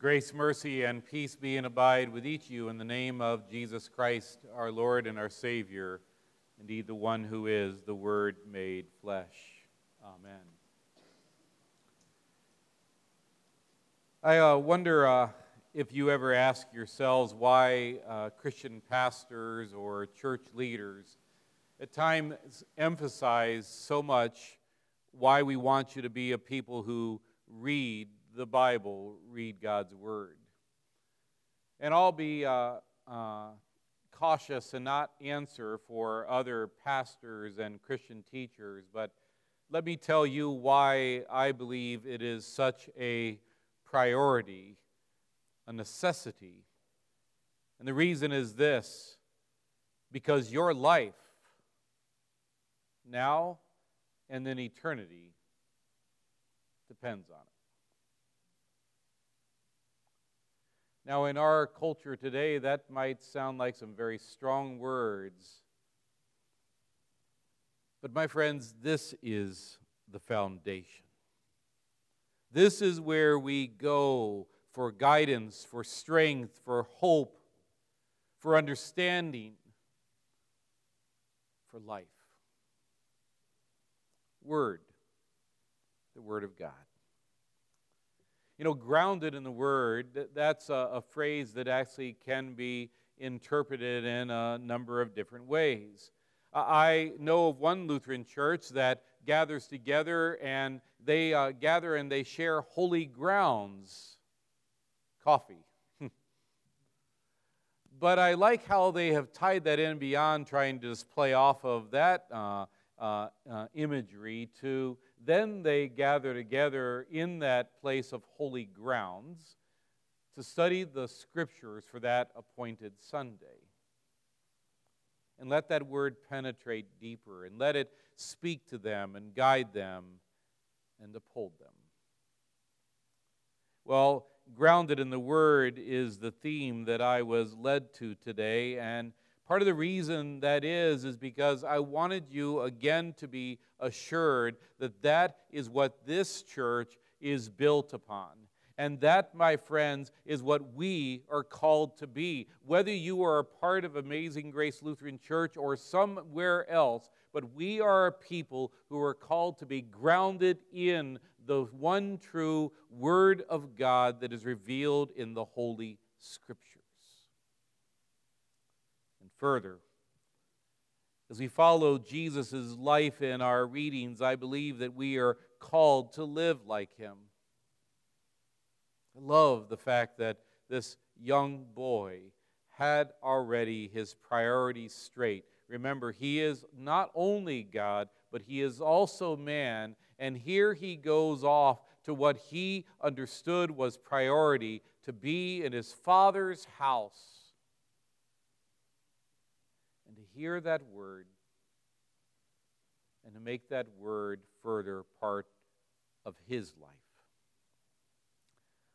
Grace, mercy, and peace be and abide with each of you in the name of Jesus Christ, our Lord and our Savior, indeed the one who is the Word made flesh. Amen. I uh, wonder uh, if you ever ask yourselves why uh, Christian pastors or church leaders at times emphasize so much why we want you to be a people who read the Bible, read God's Word. And I'll be uh, uh, cautious and not answer for other pastors and Christian teachers, but let me tell you why I believe it is such a priority, a necessity. And the reason is this because your life, now and then eternity, depends on it. Now, in our culture today, that might sound like some very strong words. But, my friends, this is the foundation. This is where we go for guidance, for strength, for hope, for understanding, for life. Word, the Word of God. You know, grounded in the Word, that's a, a phrase that actually can be interpreted in a number of different ways. I know of one Lutheran church that gathers together and they uh, gather and they share holy grounds coffee. but I like how they have tied that in beyond trying to just play off of that uh, uh, uh imagery to then they gather together in that place of holy grounds to study the scriptures for that appointed Sunday. And let that word penetrate deeper and let it speak to them and guide them and uphold them. Well, grounded in the word is the theme that I was led to today. And Part of the reason that is, is because I wanted you again to be assured that that is what this church is built upon. And that, my friends, is what we are called to be. Whether you are a part of Amazing Grace Lutheran Church or somewhere else, but we are a people who are called to be grounded in the one true Word of God that is revealed in the Holy Scripture further. As we follow Jesus' life in our readings, I believe that we are called to live like him. I love the fact that this young boy had already his priorities straight. Remember, he is not only God, but he is also man. And here he goes off to what he understood was priority to be in his father's house hear that word and to make that word further part of his life.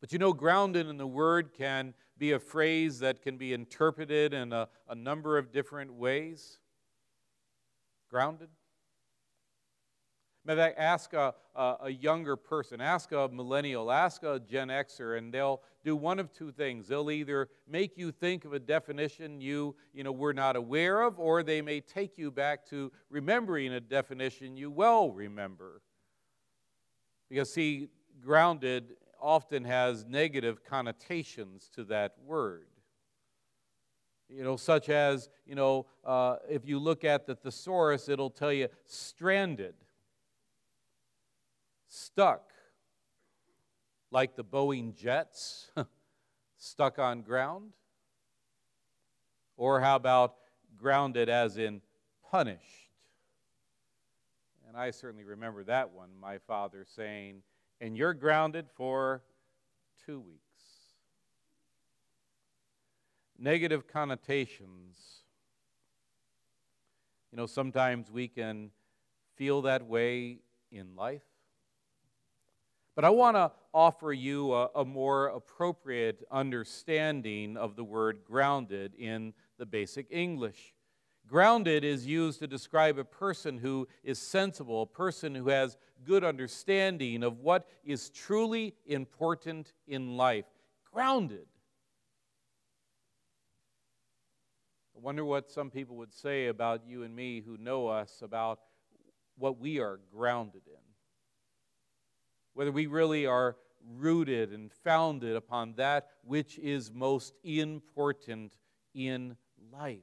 But you know, grounded in the word can be a phrase that can be interpreted in a, a number of different ways. Grounded. Maybe ask a, a, a, younger person, ask a millennial, ask a Gen Xer, and they'll do one of two things. They'll either make you think of a definition you, you know, were not aware of, or they may take you back to remembering a definition you well remember. Because, see, grounded often has negative connotations to that word. You know, such as, you know, uh, if you look at the thesaurus, it'll tell you stranded stuck, like the Boeing jets, stuck on ground? Or how about grounded as in punished? And I certainly remember that one, my father saying, and you're grounded for two weeks. Negative connotations. You know, sometimes we can feel that way in life. But I want to offer you a, a, more appropriate understanding of the word grounded in the basic English. Grounded is used to describe a person who is sensible, a person who has good understanding of what is truly important in life, grounded. I wonder what some people would say about you and me who know us about what we are grounded in. Whether we really are rooted and founded upon that which is most important in life.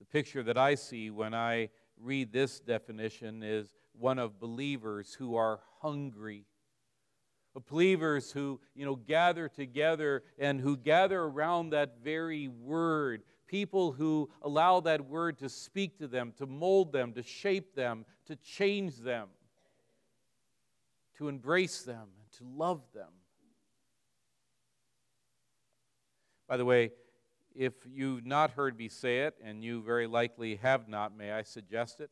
The picture that I see when I read this definition is one of believers who are hungry. Of believers who, you know, gather together and who gather around that very word. People who allow that word to speak to them, to mold them, to shape them, to change them, to embrace them, and to love them. By the way, if you've not heard me say it, and you very likely have not, may I suggest it?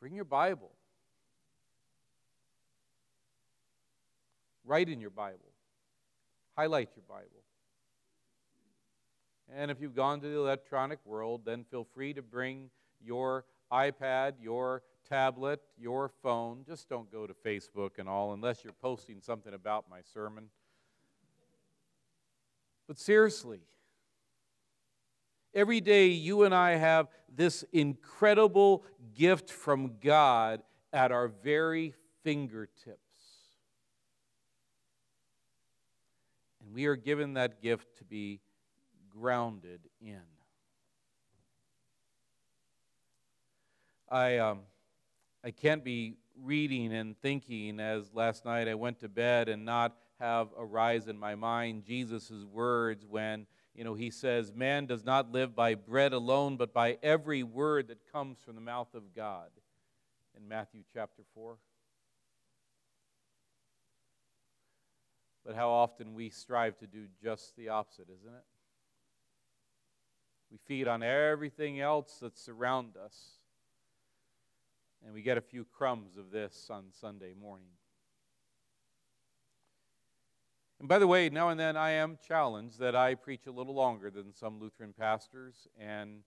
Bring your Bible. Write in your Bible. Highlight your Bible. And if you've gone to the electronic world, then feel free to bring your iPad, your tablet, your phone. Just don't go to Facebook and all unless you're posting something about my sermon. But seriously, every day you and I have this incredible gift from God at our very fingertips. And we are given that gift to be grounded in. I, um, I can't be reading and thinking as last night I went to bed and not have arise in my mind Jesus' words when you know he says man does not live by bread alone but by every word that comes from the mouth of God in Matthew chapter 4 But how often we strive to do just the opposite, isn't it? We feed on everything else that's around us. And we get a few crumbs of this on Sunday morning. And by the way, now and then I am challenged that I preach a little longer than some Lutheran pastors, and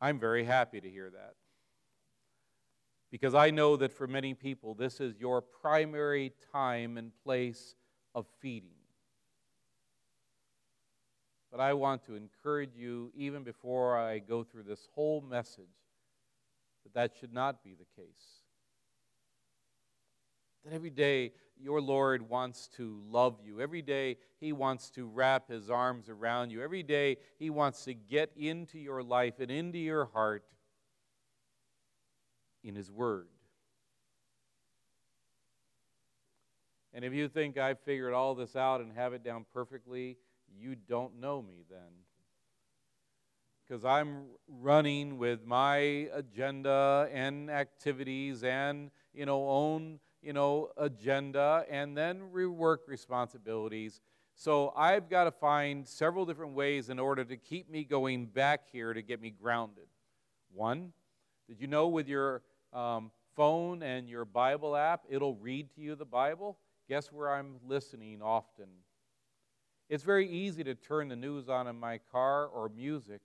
I'm very happy to hear that. Because I know that for many people, this is your primary time and place of feeding. But I want to encourage you, even before I go through this whole message, that that should not be the case. That every day your Lord wants to love you. Every day He wants to wrap His arms around you. Every day He wants to get into your life and into your heart in His Word. And if you think I've figured all this out and have it down perfectly, you don't know me then. Because I'm running with my agenda and activities and, you know, own, you know, agenda and then rework responsibilities. So I've got to find several different ways in order to keep me going back here to get me grounded. One, did you know with your um, phone and your Bible app, it'll read to you the Bible? Guess where I'm listening often? It's very easy to turn the news on in my car or music,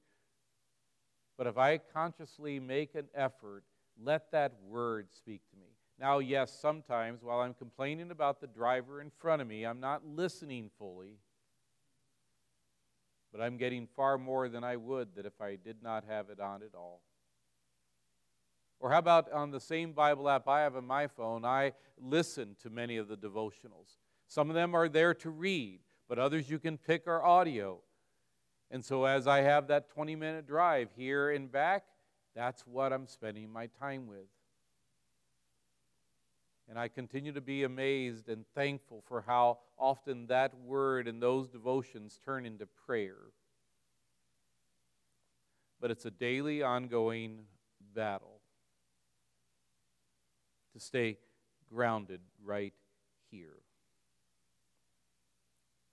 but if I consciously make an effort, let that word speak to me. Now, yes, sometimes while I'm complaining about the driver in front of me, I'm not listening fully, but I'm getting far more than I would that if I did not have it on at all. Or how about on the same Bible app I have on my phone, I listen to many of the devotionals. Some of them are there to read, but others you can pick are audio. And so as I have that 20 minute drive here and back, that's what I'm spending my time with. And I continue to be amazed and thankful for how often that word and those devotions turn into prayer. But it's a daily, ongoing battle to stay grounded right here.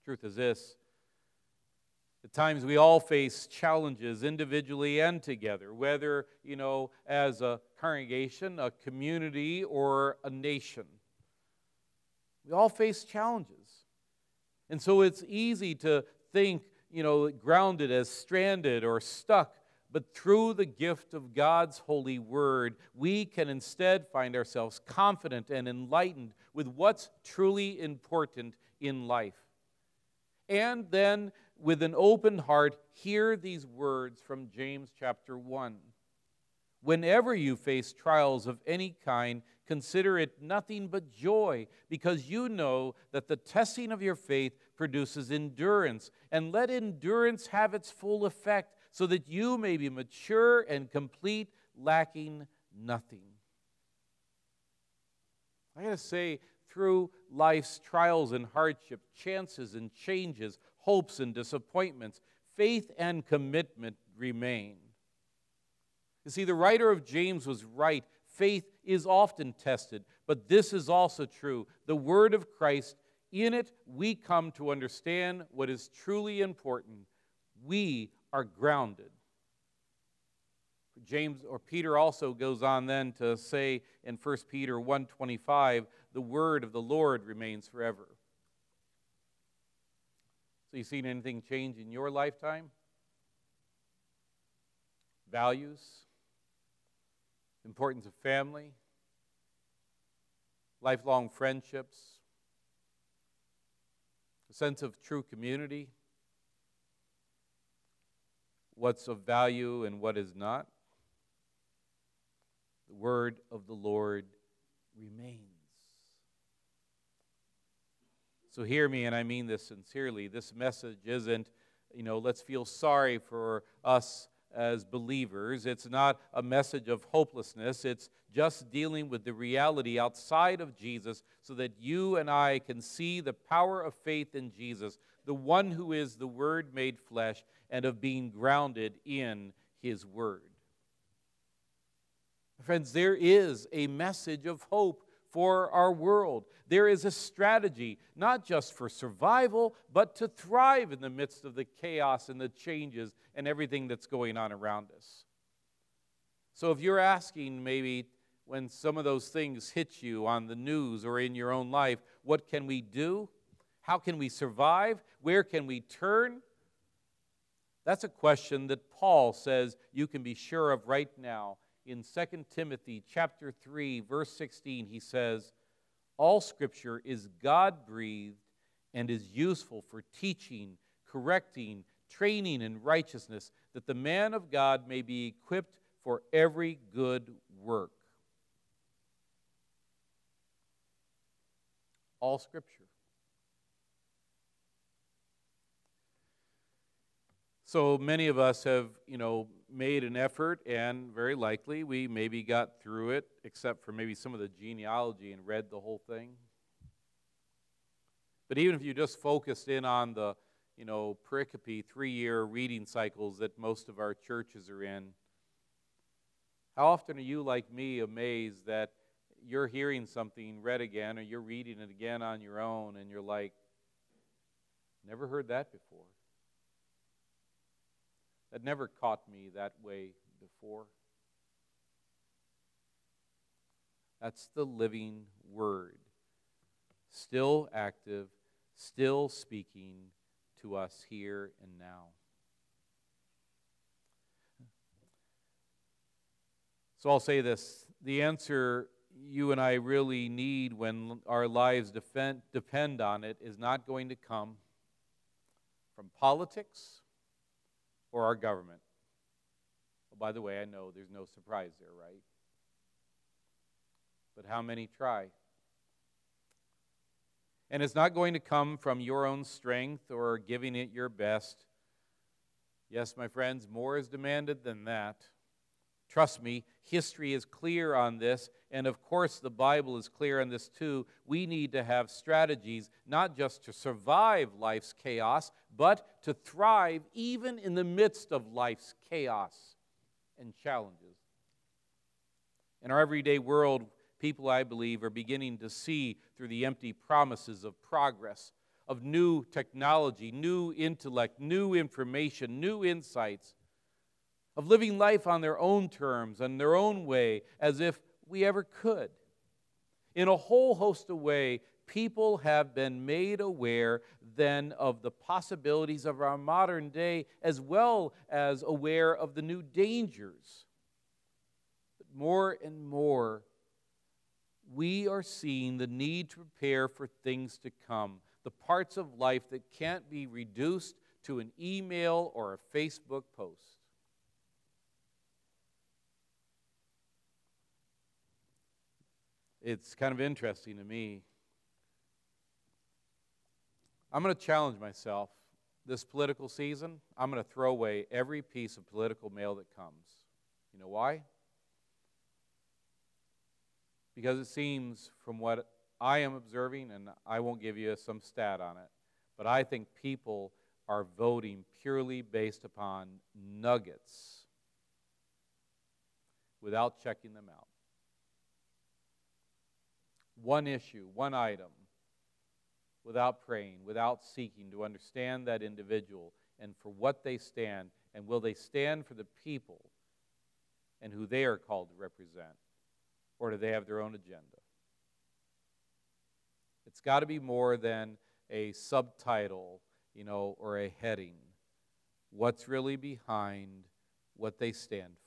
Truth is this at times we all face challenges individually and together, whether, you know, as a congregation, a community, or a nation. We all face challenges. And so it's easy to think, you know, grounded as stranded or stuck But through the gift of God's holy word, we can instead find ourselves confident and enlightened with what's truly important in life. And then, with an open heart, hear these words from James chapter 1. Whenever you face trials of any kind, consider it nothing but joy, because you know that the testing of your faith produces endurance. And let endurance have its full effect so that you may be mature and complete, lacking nothing. I got to say, through life's trials and hardships, chances and changes, hopes and disappointments, faith and commitment remain. You see, the writer of James was right. Faith is often tested, but this is also true. The Word of Christ, in it, we come to understand what is truly important. We are grounded. James or Peter also goes on then to say in 1 Peter 1:25, the word of the Lord remains forever. So you seen anything change in your lifetime? Values, importance of family, lifelong friendships, a sense of true community, what's of value and what is not. The word of the Lord remains. So hear me, and I mean this sincerely. This message isn't, you know, let's feel sorry for us as believers. It's not a message of hopelessness. It's just dealing with the reality outside of Jesus so that you and I can see the power of faith in Jesus, the one who is the Word made flesh, and of being grounded in His Word. Friends, there is a message of hope for our world. There is a strategy, not just for survival, but to thrive in the midst of the chaos and the changes and everything that's going on around us. So, if you're asking maybe when some of those things hit you on the news or in your own life, what can we do? How can we survive? Where can we turn? That's a question that Paul says you can be sure of right now. In 2 Timothy chapter 3 verse 16 he says, "All scripture is God-breathed and is useful for teaching, correcting, training in righteousness, that the man of God may be equipped for every good work." All scripture So many of us have, you know, made an effort, and very likely we maybe got through it, except for maybe some of the genealogy and read the whole thing. But even if you just focused in on the, you know, pericope three-year reading cycles that most of our churches are in, how often are you like me amazed that you're hearing something read again, or you're reading it again on your own, and you're like, never heard that before? That never caught me that way before. That's the living word, still active, still speaking to us here and now. So I'll say this the answer you and I really need when our lives defend, depend on it is not going to come from politics or our government. Oh, by the way, I know there's no surprise there, right? But how many try? And it's not going to come from your own strength or giving it your best. Yes, my friends, more is demanded than that. Trust me, history is clear on this, and of course, the Bible is clear on this too. We need to have strategies not just to survive life's chaos, but to thrive even in the midst of life's chaos and challenges. In our everyday world, people, I believe, are beginning to see through the empty promises of progress, of new technology, new intellect, new information, new insights of living life on their own terms and their own way as if we ever could. In a whole host of ways, people have been made aware then of the possibilities of our modern day as well as aware of the new dangers. But more and more, we are seeing the need to prepare for things to come, the parts of life that can't be reduced to an email or a Facebook post. It's kind of interesting to me. I'm going to challenge myself this political season. I'm going to throw away every piece of political mail that comes. You know why? Because it seems, from what I am observing, and I won't give you some stat on it, but I think people are voting purely based upon nuggets without checking them out. One issue, one item, without praying, without seeking to understand that individual and for what they stand, and will they stand for the people and who they are called to represent? or do they have their own agenda? It's got to be more than a subtitle, you know, or a heading. What's really behind what they stand for?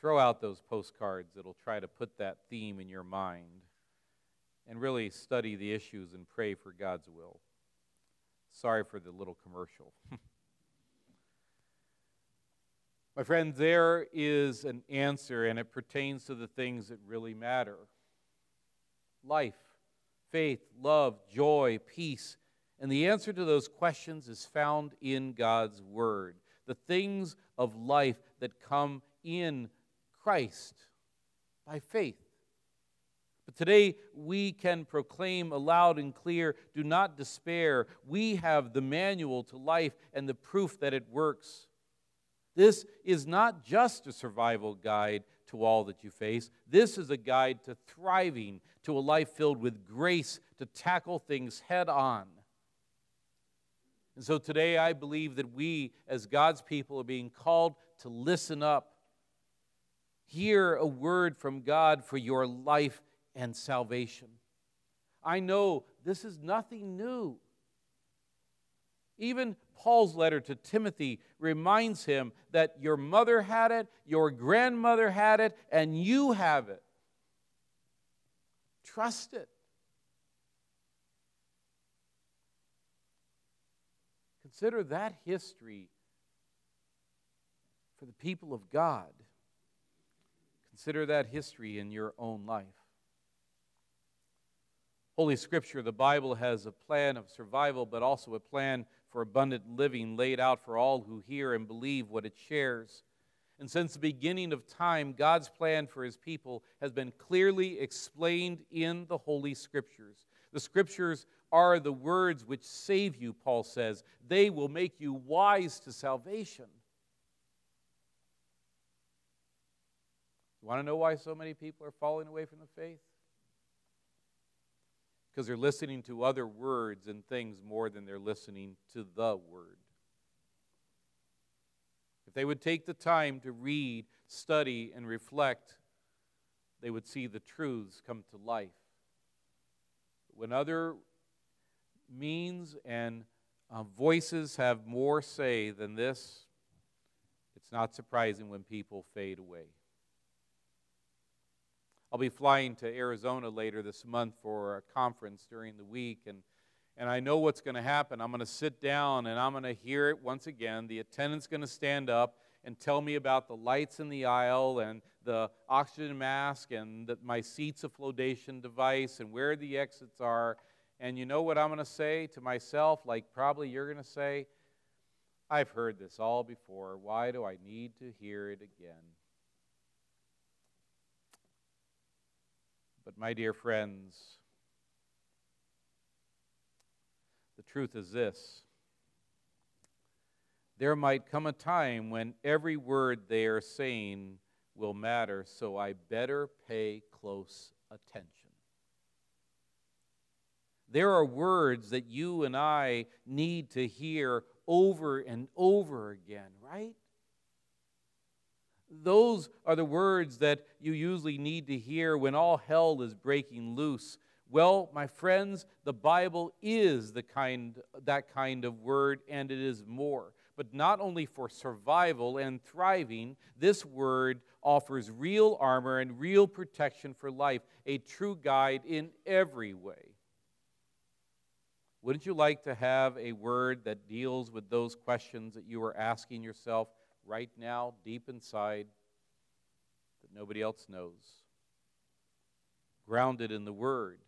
Throw out those postcards that'll try to put that theme in your mind and really study the issues and pray for God's will. Sorry for the little commercial. My friend, there is an answer, and it pertains to the things that really matter life, faith, love, joy, peace. And the answer to those questions is found in God's Word. The things of life that come in Christ by faith. But today we can proclaim aloud and clear do not despair. We have the manual to life and the proof that it works. This is not just a survival guide to all that you face. This is a guide to thriving, to a life filled with grace to tackle things head on. And so today I believe that we, as God's people, are being called to listen up. Hear a word from God for your life and salvation. I know this is nothing new. Even Paul's letter to Timothy reminds him that your mother had it, your grandmother had it, and you have it. Trust it. Consider that history for the people of God. Consider that history in your own life. Holy Scripture, the Bible has a plan of survival, but also a plan for abundant living laid out for all who hear and believe what it shares. And since the beginning of time, God's plan for his people has been clearly explained in the Holy Scriptures. The Scriptures are the words which save you, Paul says. They will make you wise to salvation. You want to know why so many people are falling away from the faith? because they're listening to other words and things more than they're listening to the Word. If they would take the time to read, study, and reflect, they would see the truths come to life. When other means and uh, voices have more say than this, it's not surprising when people fade away. I'll be flying to Arizona later this month for a conference during the week, and, and I know what's going to happen. I'm going to sit down and I'm going to hear it once again. The attendant's going to stand up and tell me about the lights in the aisle and the oxygen mask and the, my seats of flotation device and where the exits are. And you know what I'm going to say to myself, like probably you're going to say? I've heard this all before. Why do I need to hear it again? But, my dear friends, the truth is this there might come a time when every word they are saying will matter, so I better pay close attention. There are words that you and I need to hear over and over again, right? Those are the words that you usually need to hear when all hell is breaking loose, Well, my friends, the Bible is the kind, that kind of word, and it is more. But not only for survival and thriving, this word offers real armor and real protection for life, a true guide in every way. Wouldn't you like to have a word that deals with those questions that you are asking yourself right now, deep inside, that nobody else knows? Grounded in the Word.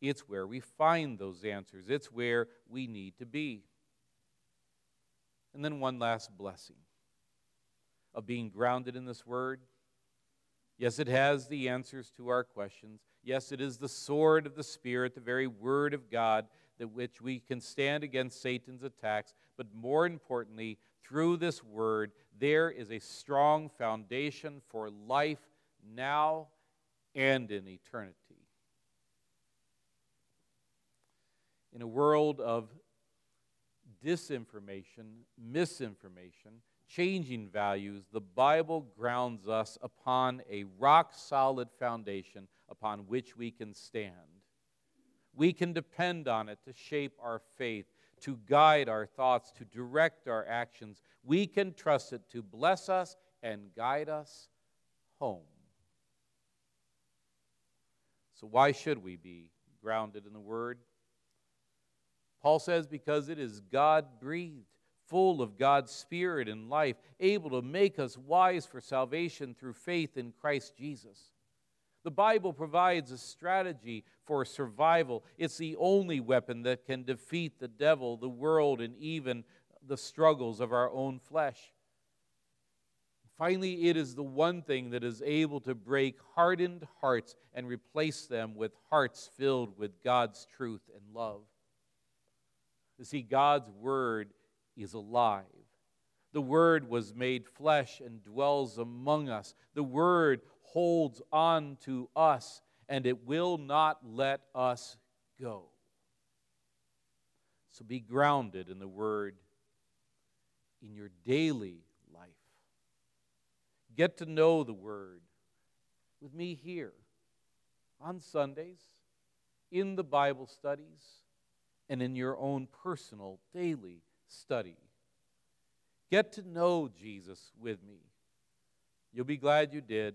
It's where we find those answers, it's where we need to be. And then one last blessing of being grounded in this Word. Yes, it has the answers to our questions. Yes, it is the sword of the Spirit, the very Word of God that which we can stand against Satan's attacks, but more importantly, through this word, there is a strong foundation for life now and in eternity. In a world of disinformation, misinformation, changing values, the Bible grounds us upon a rock solid foundation upon which we can stand. We can depend on it to shape our faith, to guide our thoughts, to direct our actions. We can trust it to bless us and guide us home. So, why should we be grounded in the Word? Paul says, because it is God breathed, full of God's Spirit and life, able to make us wise for salvation through faith in Christ Jesus. The Bible provides a strategy for survival. It's the only weapon that can defeat the devil, the world, and even the struggles of our own flesh. Finally, it is the one thing that is able to break hardened hearts and replace them with hearts filled with God's truth and love. You see, God's Word is alive. The Word was made flesh and dwells among us. The Word holds on to us and it will not let us go. So be grounded in the Word in your daily life. Get to know the Word with me here on Sundays, in the Bible studies, and in your own personal daily study. Get to know Jesus with me. You'll be glad you did